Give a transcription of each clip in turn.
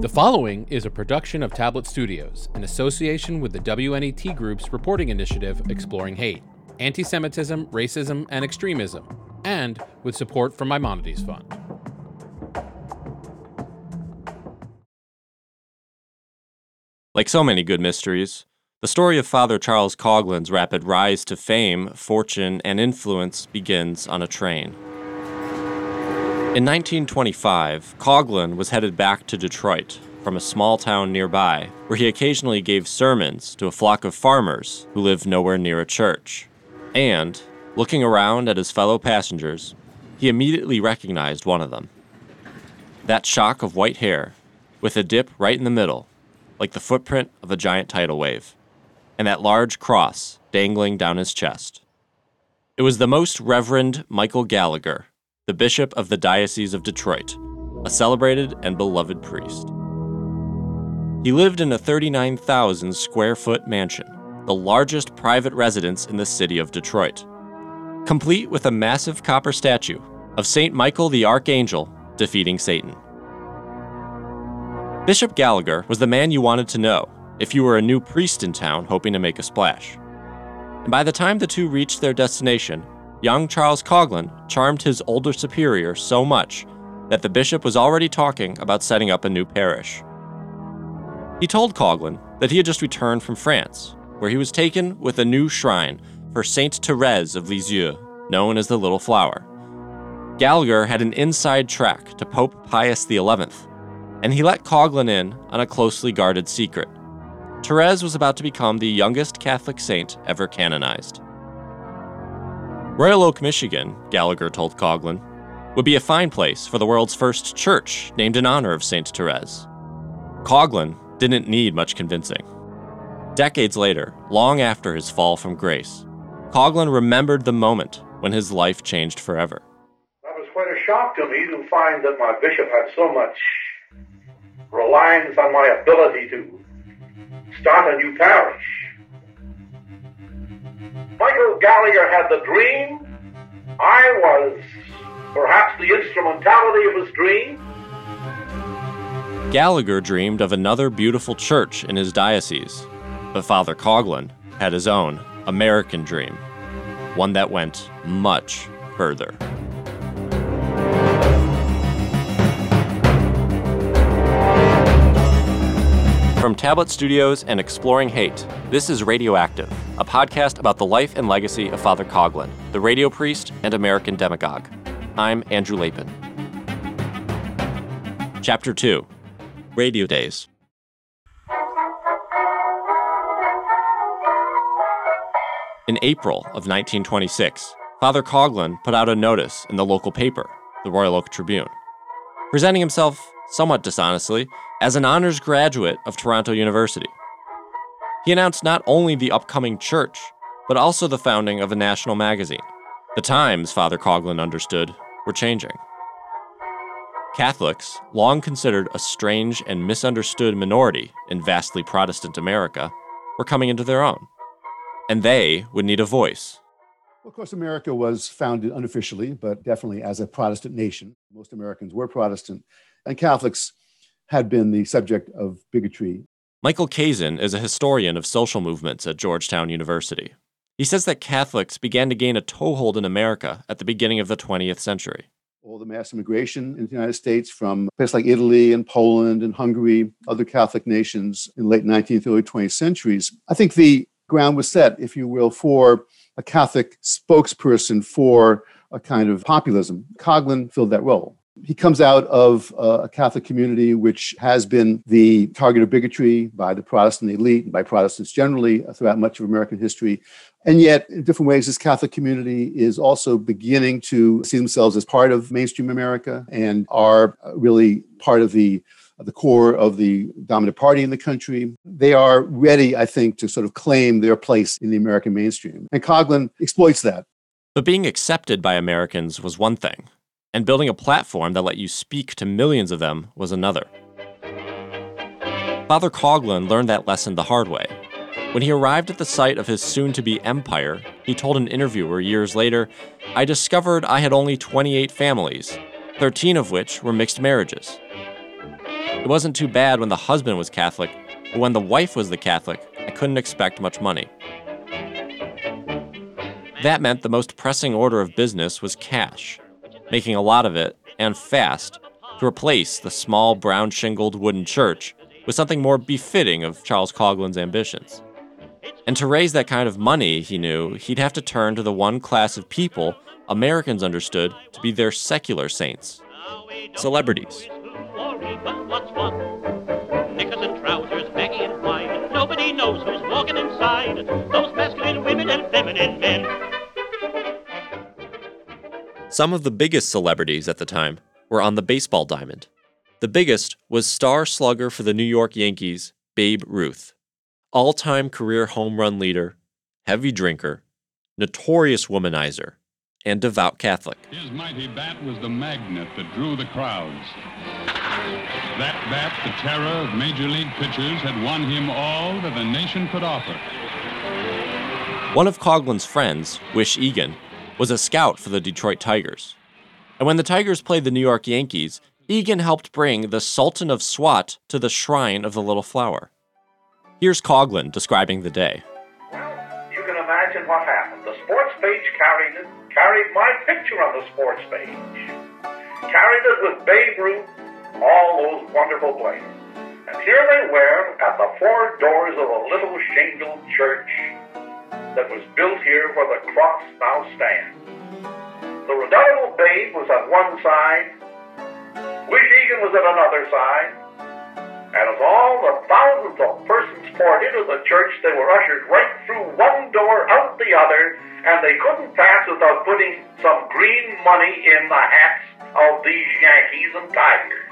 The following is a production of Tablet Studios in association with the WNET Group's reporting initiative Exploring Hate, Anti Semitism, Racism, and Extremism, and with support from Maimonides Fund. Like so many good mysteries, the story of Father Charles Coughlin's rapid rise to fame, fortune, and influence begins on a train. In 1925, Coughlin was headed back to Detroit from a small town nearby, where he occasionally gave sermons to a flock of farmers who lived nowhere near a church. And, looking around at his fellow passengers, he immediately recognized one of them. That shock of white hair, with a dip right in the middle, like the footprint of a giant tidal wave, and that large cross dangling down his chest. It was the Most Reverend Michael Gallagher, the Bishop of the Diocese of Detroit, a celebrated and beloved priest. He lived in a 39,000 square foot mansion, the largest private residence in the city of Detroit, complete with a massive copper statue of St. Michael the Archangel defeating Satan. Bishop Gallagher was the man you wanted to know if you were a new priest in town hoping to make a splash. And by the time the two reached their destination, young Charles Coughlin charmed his older superior so much that the bishop was already talking about setting up a new parish. He told Coughlin that he had just returned from France, where he was taken with a new shrine for Saint Therese of Lisieux, known as the Little Flower. Gallagher had an inside track to Pope Pius XI, and he let Coughlin in on a closely guarded secret. Therese was about to become the youngest Catholic saint ever canonized. Royal Oak, Michigan, Gallagher told Coughlin, would be a fine place for the world's first church named in honor of St. Therese. Coughlin didn't need much convincing. Decades later, long after his fall from grace, Coughlin remembered the moment when his life changed forever. That was quite a shock to me to find that my bishop had so much reliance on my ability to start a new parish. Michael Gallagher had the dream. I was perhaps the instrumentality of his dream. Gallagher dreamed of another beautiful church in his diocese, but Father Coughlin had his own American dream, one that went much further. From Tablet Studios and Exploring Hate, this is Radioactive, a podcast about the life and legacy of Father Coughlin, the radio priest and American demagogue. I'm Andrew Lapin. Chapter 2 Radio Days. In April of 1926, Father Coughlin put out a notice in the local paper, the Royal Oak Tribune, presenting himself somewhat dishonestly as an honors graduate of Toronto University. He announced not only the upcoming church, but also the founding of a national magazine. The times, Father Coughlin understood, were changing. Catholics, long considered a strange and misunderstood minority in vastly Protestant America, were coming into their own. And they would need a voice. Well, of course, America was founded unofficially, but definitely as a Protestant nation. Most Americans were Protestant, and Catholics had been the subject of bigotry. Michael Kazin is a historian of social movements at Georgetown University. He says that Catholics began to gain a toehold in America at the beginning of the 20th century. All the mass immigration in the United States from places like Italy and Poland and Hungary, other Catholic nations in late 19th, early 20th centuries. I think the ground was set, if you will, for a Catholic spokesperson for a kind of populism. Coughlin filled that role. He comes out of uh, a Catholic community which has been the target of bigotry by the Protestant elite and by Protestants generally throughout much of American history. And yet, in different ways, this Catholic community is also beginning to see themselves as part of mainstream America and are uh, really part of the the core of the dominant party in the country. They are ready, I think, to sort of claim their place in the American mainstream. And Coughlin exploits that. But being accepted by Americans was one thing and building a platform that let you speak to millions of them was another. Father Coughlin learned that lesson the hard way. When he arrived at the site of his soon to be empire, he told an interviewer years later, I discovered I had only 28 families, 13 of which were mixed marriages. It wasn't too bad when the husband was Catholic, but when the wife was the Catholic, I couldn't expect much money. That meant the most pressing order of business was cash, making a lot of it, and fast, to replace the small brown shingled wooden church with something more befitting of Charles Coughlin's ambitions. And to raise that kind of money, he knew, he'd have to turn to the one class of people Americans understood to be their secular saints celebrities. Nobody knows who's walking inside those masculine women and feminine men. Some of the biggest celebrities at the time were on the baseball diamond. The biggest was star slugger for the New York Yankees, Babe Ruth. All time career home run leader, heavy drinker, notorious womanizer, and devout Catholic. His mighty bat was the magnet that drew the crowds. That bat, the terror of major league pitchers, had won him all that the nation could offer. One of Coughlin's friends, Wish Egan, was a scout for the Detroit Tigers. And when the Tigers played the New York Yankees, Egan helped bring the Sultan of Swat to the shrine of the Little Flower. Here's Coughlin describing the day. Well, you can imagine what happened. The sports page carried it, carried my picture on the sports page, carried it with Babe Ruth, all those wonderful plays. And here they were at the four doors of a little shingled church that was built here where the cross now stands. The redoubtable babe was at one side, Wish Egan was at another side, and of all the thousands of persons poured into the church, they were ushered right through one door, out the other, and they couldn't pass without putting some green money in the hats of these Yankees and Tigers.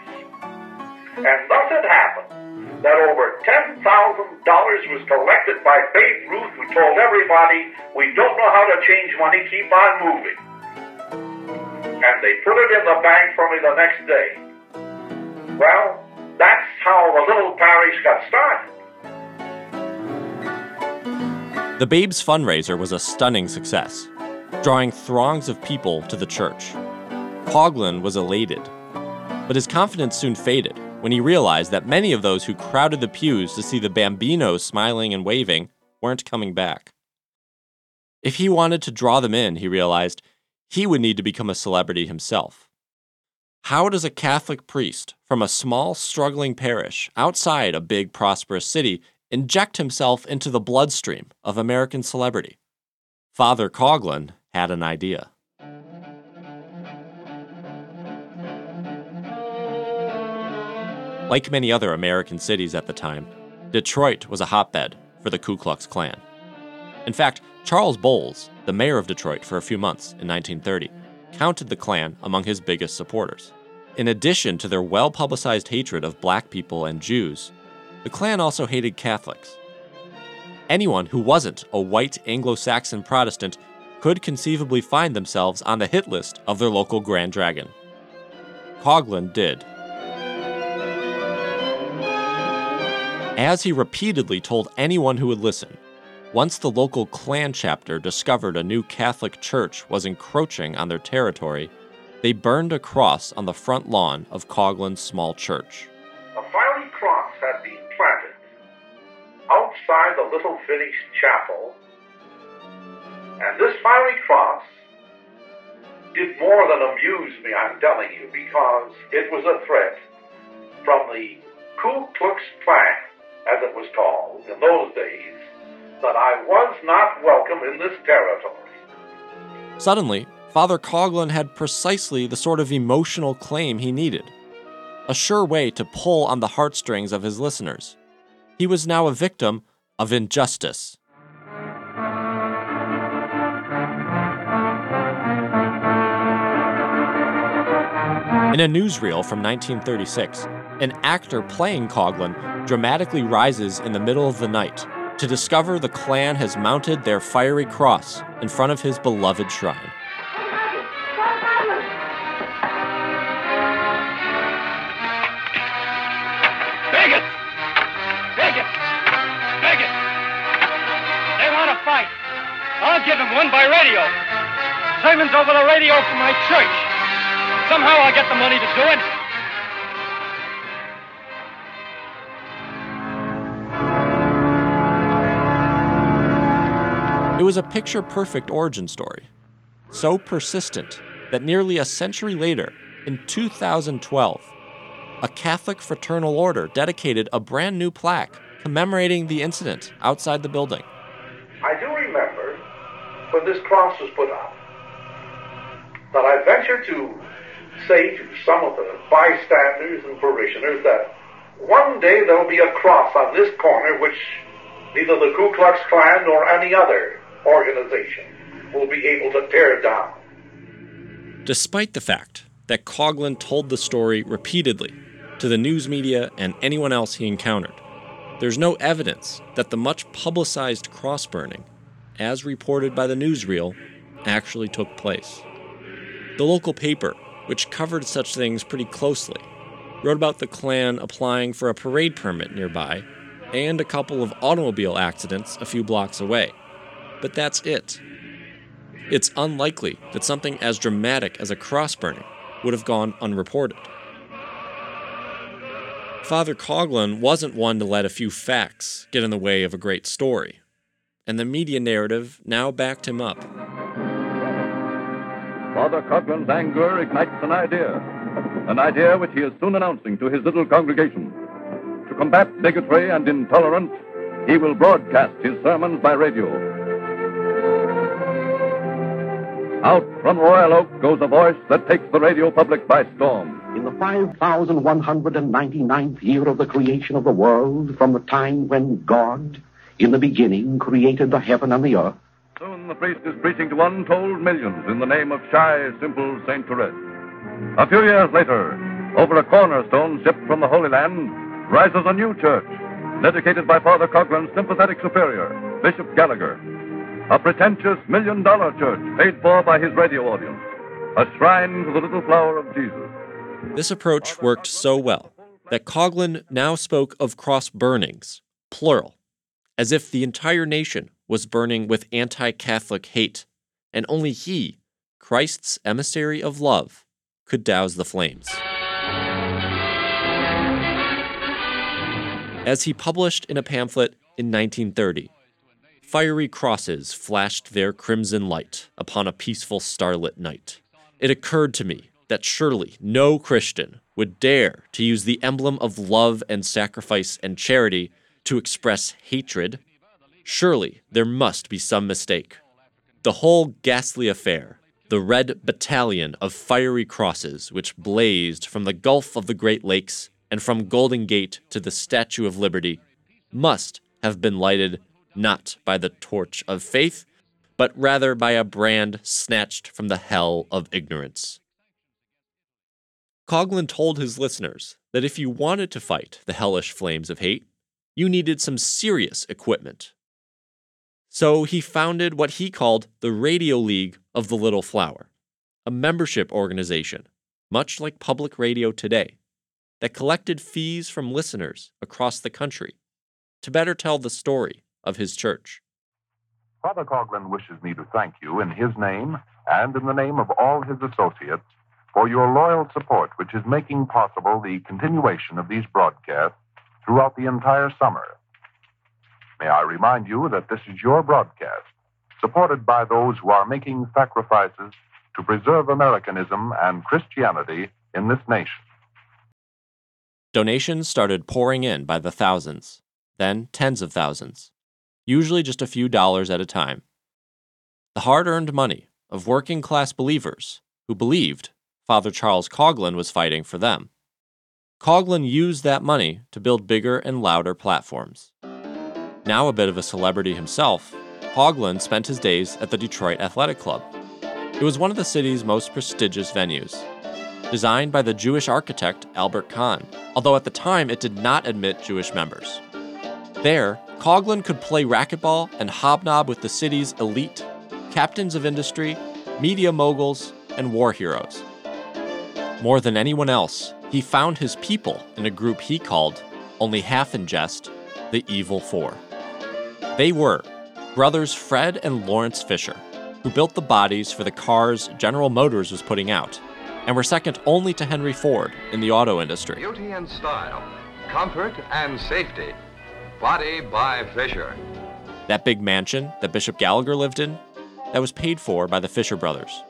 And thus it happened that over $10,000 was collected by Babe Ruth, who told everybody, We don't know how to change money, keep on moving. And they put it in the bank for me the next day. Well, that's how the little parish got started. The Babes fundraiser was a stunning success, drawing throngs of people to the church. Coughlin was elated, but his confidence soon faded when he realized that many of those who crowded the pews to see the Bambinos smiling and waving weren't coming back. If he wanted to draw them in, he realized, he would need to become a celebrity himself. How does a Catholic priest from a small, struggling parish outside a big, prosperous city inject himself into the bloodstream of American celebrity? Father Coughlin had an idea. Like many other American cities at the time, Detroit was a hotbed for the Ku Klux Klan. In fact, Charles Bowles, the mayor of Detroit for a few months in 1930, counted the Klan among his biggest supporters. In addition to their well publicized hatred of black people and Jews, the Klan also hated Catholics. Anyone who wasn't a white Anglo Saxon Protestant could conceivably find themselves on the hit list of their local Grand Dragon. Coughlin did. As he repeatedly told anyone who would listen, once the local Klan chapter discovered a new Catholic church was encroaching on their territory, they burned a cross on the front lawn of Coughlin's small church. A fiery cross had been planted outside the little finished chapel, and this fiery cross did more than amuse me, I'm telling you, because it was a threat from the Ku Klux Klan as it was called in those days, that I was not welcome in this territory. Suddenly, Father Coughlin had precisely the sort of emotional claim he needed a sure way to pull on the heartstrings of his listeners. He was now a victim of injustice. In a newsreel from 1936, an actor playing Coughlin dramatically rises in the middle of the night to discover the Klan has mounted their fiery cross in front of his beloved shrine. I'll give them one by radio. Sermons over the radio from my church. Somehow I'll get the money to do it. It was a picture perfect origin story, so persistent that nearly a century later, in 2012, a Catholic fraternal order dedicated a brand new plaque commemorating the incident outside the building. I do remember when this cross was put up that I ventured to say to some of the bystanders and parishioners that one day there will be a cross on this corner which neither the Ku Klux Klan nor any other organization will be able to tear down. Despite the fact that Coughlin told the story repeatedly to the news media and anyone else he encountered, there's no evidence that the much publicized cross burning, as reported by the newsreel, actually took place. The local paper, which covered such things pretty closely, wrote about the Klan applying for a parade permit nearby and a couple of automobile accidents a few blocks away. But that's it. It's unlikely that something as dramatic as a cross burning would have gone unreported. Father Coughlin wasn't one to let a few facts get in the way of a great story, and the media narrative now backed him up. Father Coughlin's anger ignites an idea, an idea which he is soon announcing to his little congregation. To combat bigotry and intolerance, he will broadcast his sermons by radio. Out from Royal Oak goes a voice that takes the radio public by storm. In the 5,199th year of the creation of the world, from the time when God, in the beginning, created the heaven and the earth, Soon the priest is preaching to untold millions in the name of shy, simple Saint Therese. A few years later, over a cornerstone shipped from the Holy Land, rises a new church, dedicated by Father Coughlin's sympathetic superior, Bishop Gallagher. A pretentious million dollar church paid for by his radio audience. A shrine to the little flower of Jesus. This approach worked so well that Coughlin now spoke of cross burnings, plural, as if the entire nation was burning with anti Catholic hate, and only he, Christ's emissary of love, could douse the flames. As he published in a pamphlet in 1930, fiery crosses flashed their crimson light upon a peaceful starlit night. It occurred to me that surely no Christian would dare to use the emblem of love and sacrifice and charity to express hatred. Surely there must be some mistake. The whole ghastly affair, the red battalion of fiery crosses which blazed from the Gulf of the Great Lakes and from Golden Gate to the Statue of Liberty, must have been lighted not by the torch of faith, but rather by a brand snatched from the hell of ignorance. Coughlin told his listeners that if you wanted to fight the hellish flames of hate, you needed some serious equipment. So he founded what he called the Radio League of the Little Flower, a membership organization, much like public radio today, that collected fees from listeners across the country to better tell the story of his church. Father Coughlin wishes me to thank you in his name and in the name of all his associates for your loyal support, which is making possible the continuation of these broadcasts throughout the entire summer. May I remind you that this is your broadcast, supported by those who are making sacrifices to preserve Americanism and Christianity in this nation. Donations started pouring in by the thousands, then tens of thousands, usually just a few dollars at a time. The hard earned money of working class believers who believed Father Charles Coughlin was fighting for them. Coughlin used that money to build bigger and louder platforms. Now a bit of a celebrity himself, Coughlin spent his days at the Detroit Athletic Club. It was one of the city's most prestigious venues. Designed by the Jewish architect Albert Kahn, although at the time it did not admit Jewish members. There, Coughlin could play racquetball and hobnob with the city's elite, captains of industry, media moguls, and war heroes. More than anyone else, he found his people in a group he called, only half in jest, the Evil Four. They were brothers Fred and Lawrence Fisher, who built the bodies for the cars General Motors was putting out, and were second only to Henry Ford in the auto industry. Beauty and style, comfort and safety. Body by Fisher. That big mansion that Bishop Gallagher lived in, that was paid for by the Fisher brothers.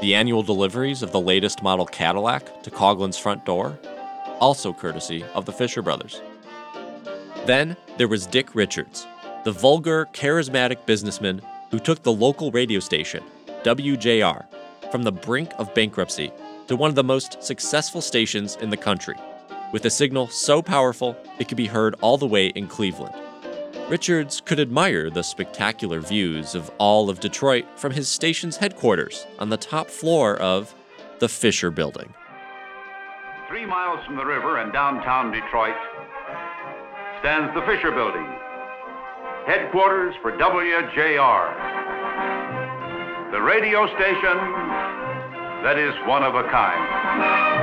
The annual deliveries of the latest model Cadillac to Coughlin's front door, also courtesy of the Fisher brothers. Then there was Dick Richards, the vulgar, charismatic businessman who took the local radio station, WJR, from the brink of bankruptcy to one of the most successful stations in the country, with a signal so powerful it could be heard all the way in Cleveland. Richards could admire the spectacular views of all of Detroit from his station's headquarters on the top floor of the Fisher Building. Three miles from the river in downtown Detroit stands the Fisher Building, headquarters for WJR, the radio station that is one of a kind.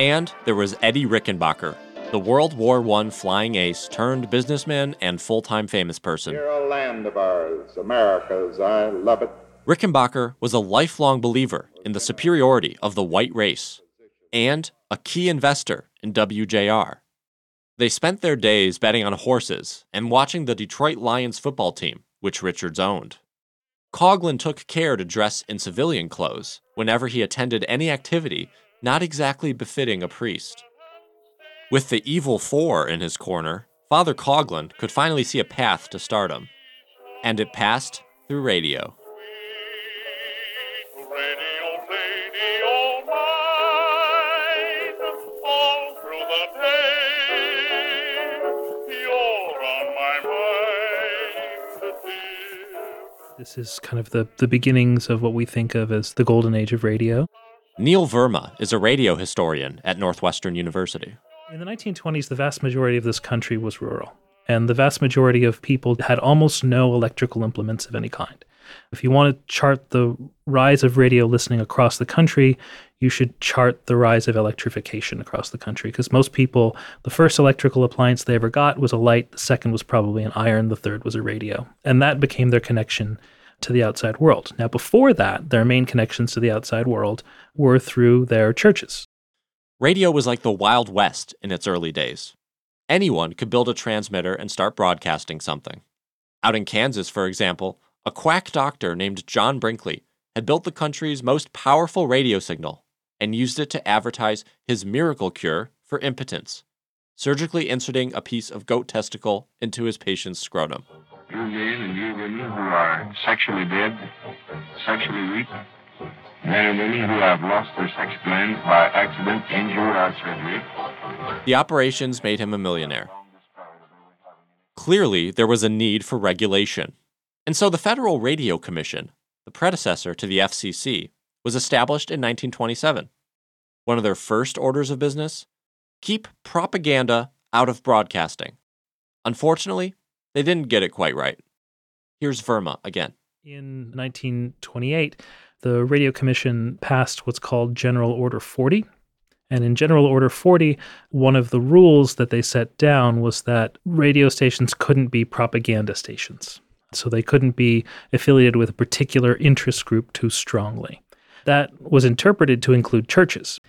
And there was Eddie Rickenbacker, the World War I flying ace turned businessman and full time famous person. You're a land of ours, America's. I love it. Rickenbacker was a lifelong believer in the superiority of the white race and a key investor in WJR. They spent their days betting on horses and watching the Detroit Lions football team, which Richards owned. Coughlin took care to dress in civilian clothes whenever he attended any activity not exactly befitting a priest. With the evil four in his corner, Father Coughlin could finally see a path to stardom. And it passed through radio. This is kind of the, the beginnings of what we think of as the golden age of radio. Neil Verma is a radio historian at Northwestern University. In the 1920s, the vast majority of this country was rural, and the vast majority of people had almost no electrical implements of any kind. If you want to chart the rise of radio listening across the country, you should chart the rise of electrification across the country because most people, the first electrical appliance they ever got was a light, the second was probably an iron, the third was a radio. And that became their connection to the outside world. Now, before that, their main connections to the outside world were through their churches. Radio was like the Wild West in its early days. Anyone could build a transmitter and start broadcasting something. Out in Kansas, for example, a quack doctor named John Brinkley had built the country's most powerful radio signal and used it to advertise his miracle cure for impotence, surgically inserting a piece of goat testicle into his patient's scrotum. You men and you women who are sexually dead, sexually weak, men and women who have lost their sex glands by accident, injury, or surgery. The operations made him a millionaire. Clearly, there was a need for regulation. And so the Federal Radio Commission, the predecessor to the FCC, was established in 1927. One of their first orders of business keep propaganda out of broadcasting. Unfortunately, they didn't get it quite right. Here's Verma again. In 1928, the Radio Commission passed what's called General Order 40. And in General Order 40, one of the rules that they set down was that radio stations couldn't be propaganda stations. So they couldn't be affiliated with a particular interest group too strongly. That was interpreted to include churches.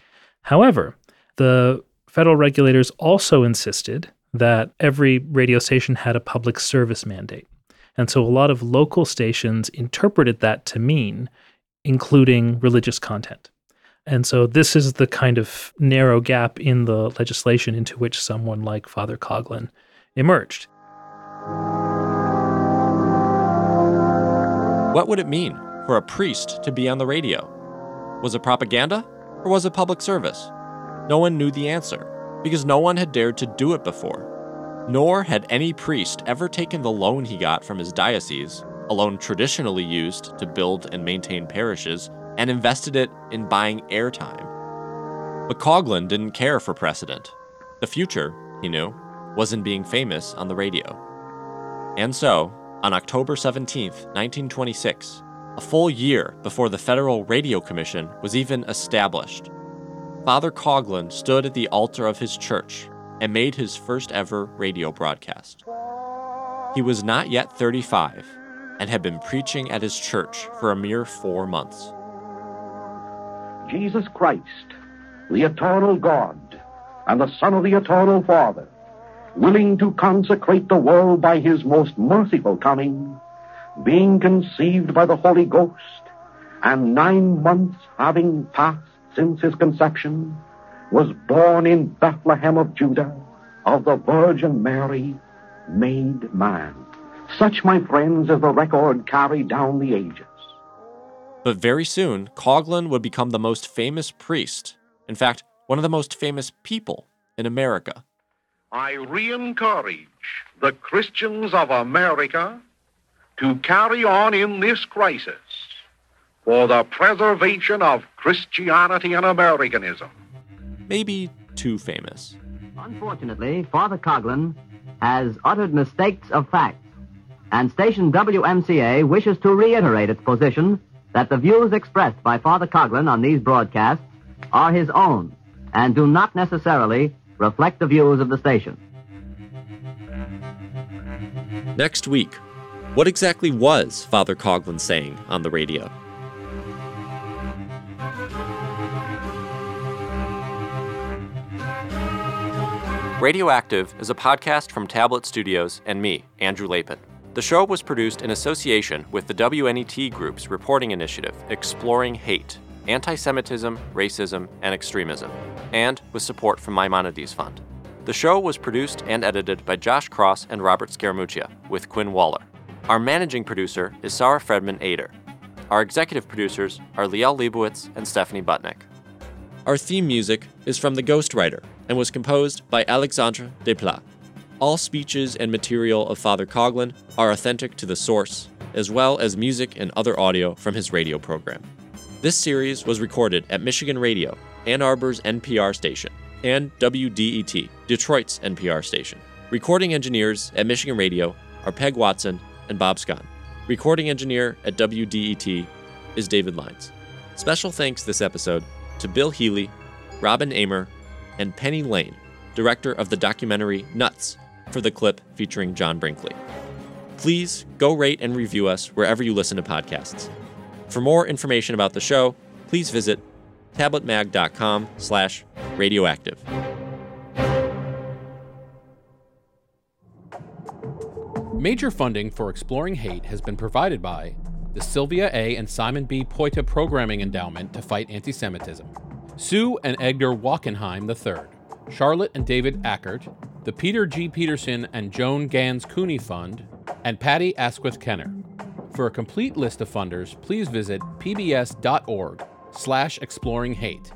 However, the federal regulators also insisted that every radio station had a public service mandate. And so a lot of local stations interpreted that to mean including religious content. And so this is the kind of narrow gap in the legislation into which someone like Father Coughlin emerged. What would it mean for a priest to be on the radio? Was it propaganda or was it public service? No one knew the answer because no one had dared to do it before. Nor had any priest ever taken the loan he got from his diocese, a loan traditionally used to build and maintain parishes, and invested it in buying airtime. But Coughlin didn't care for precedent. The future, he knew, was in being famous on the radio. And so, on October 17, 1926, a full year before the Federal Radio Commission was even established, Father Coughlin stood at the altar of his church and made his first ever radio broadcast. He was not yet 35 and had been preaching at his church for a mere four months. Jesus Christ, the eternal God and the Son of the eternal Father, willing to consecrate the world by his most merciful coming, being conceived by the Holy Ghost, and nine months having passed since his conception, was born in Bethlehem of Judah of the Virgin Mary, made man. Such, my friends, is the record carried down the ages. But very soon, Coughlin would become the most famous priest. In fact, one of the most famous people in America. I re encourage the Christians of America to carry on in this crisis for the preservation of Christianity and Americanism. Maybe too famous. Unfortunately, Father Coughlin has uttered mistakes of fact, and station WMCA wishes to reiterate its position that the views expressed by Father Coughlin on these broadcasts are his own and do not necessarily reflect the views of the station. Next week, what exactly was Father Coughlin saying on the radio? Radioactive is a podcast from Tablet Studios and me, Andrew Lapin. The show was produced in association with the WNET Group's reporting initiative, Exploring Hate, Anti Semitism, Racism, and Extremism, and with support from Maimonides Fund. The show was produced and edited by Josh Cross and Robert Scaramuccia, with Quinn Waller. Our managing producer is Sarah Fredman Ader. Our executive producers are Liel Leibovitz and Stephanie Butnick. Our theme music is from The Ghostwriter and was composed by Alexandre Desplat. All speeches and material of Father Coughlin are authentic to the source, as well as music and other audio from his radio program. This series was recorded at Michigan Radio, Ann Arbor's NPR station, and WDET, Detroit's NPR station. Recording engineers at Michigan Radio are Peg Watson and Bob Scott. Recording engineer at WDET is David Lines. Special thanks this episode to Bill Healy, Robin Amer, and Penny Lane, director of the documentary Nuts, for the clip featuring John Brinkley. Please go rate and review us wherever you listen to podcasts. For more information about the show, please visit tabletmag.com slash radioactive. Major funding for Exploring Hate has been provided by the Sylvia A. and Simon B. Poyta Programming Endowment to Fight Anti Semitism, Sue and Edgar Wachenheim III, Charlotte and David Ackert, the Peter G. Peterson and Joan Gans Cooney Fund, and Patti Askwith Kenner. For a complete list of funders, please visit pbs.org slash exploring hate.